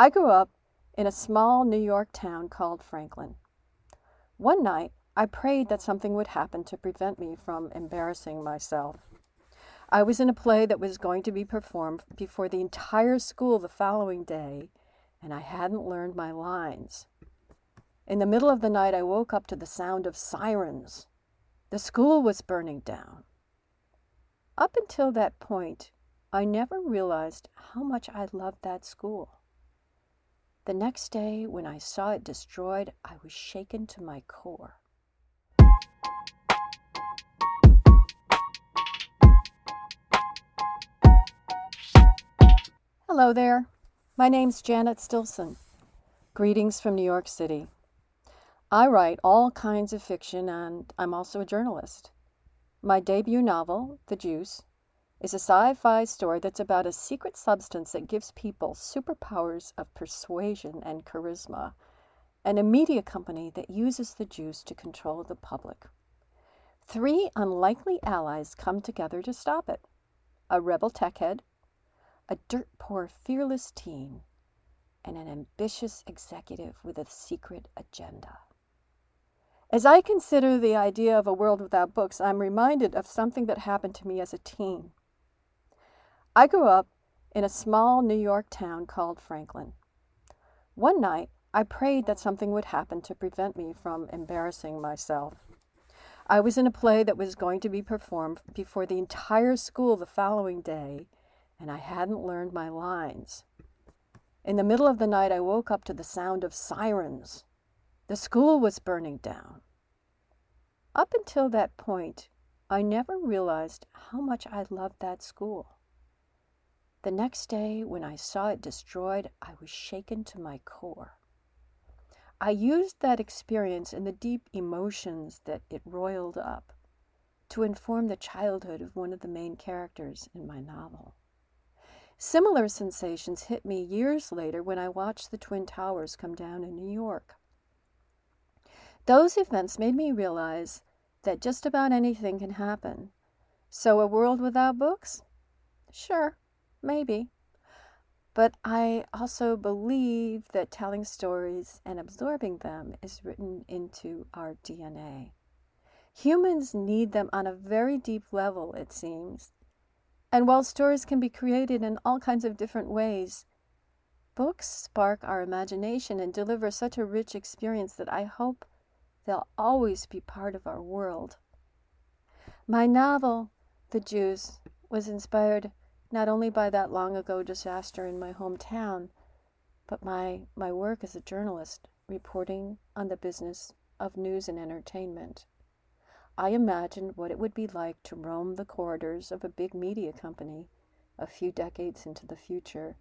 I grew up in a small New York town called Franklin. One night, I prayed that something would happen to prevent me from embarrassing myself. I was in a play that was going to be performed before the entire school the following day, and I hadn't learned my lines. In the middle of the night, I woke up to the sound of sirens. The school was burning down. Up until that point, I never realized how much I loved that school. The next day, when I saw it destroyed, I was shaken to my core. Hello there. My name's Janet Stilson. Greetings from New York City. I write all kinds of fiction and I'm also a journalist. My debut novel, The Juice, is a sci fi story that's about a secret substance that gives people superpowers of persuasion and charisma, and a media company that uses the juice to control the public. Three unlikely allies come together to stop it a rebel tech head, a dirt poor, fearless teen, and an ambitious executive with a secret agenda. As I consider the idea of a world without books, I'm reminded of something that happened to me as a teen. I grew up in a small New York town called Franklin. One night, I prayed that something would happen to prevent me from embarrassing myself. I was in a play that was going to be performed before the entire school the following day, and I hadn't learned my lines. In the middle of the night, I woke up to the sound of sirens. The school was burning down. Up until that point, I never realized how much I loved that school. The next day, when I saw it destroyed, I was shaken to my core. I used that experience and the deep emotions that it roiled up to inform the childhood of one of the main characters in my novel. Similar sensations hit me years later when I watched the Twin Towers come down in New York. Those events made me realize that just about anything can happen. So, a world without books? Sure, Maybe. But I also believe that telling stories and absorbing them is written into our DNA. Humans need them on a very deep level, it seems. And while stories can be created in all kinds of different ways, books spark our imagination and deliver such a rich experience that I hope they'll always be part of our world. My novel, The Juice, was inspired not only by that long ago disaster in my hometown, but my, my work as a journalist reporting on the business of news and entertainment. I imagined what it would be like to roam the corridors of a big media company a few decades into the future,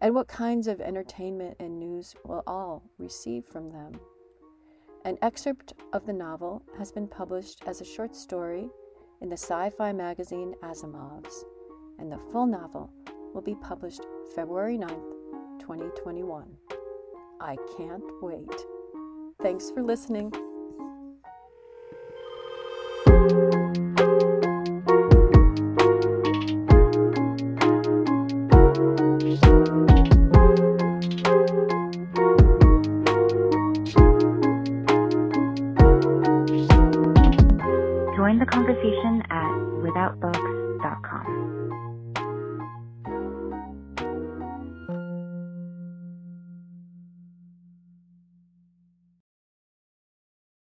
and what kinds of entertainment and news we'll all receive from them. An excerpt of the novel has been published as a short story in the sci fi magazine Asimov's and the full novel will be published February 9th, 2021. I can't wait. Thanks for listening. Join the conversation at Without Books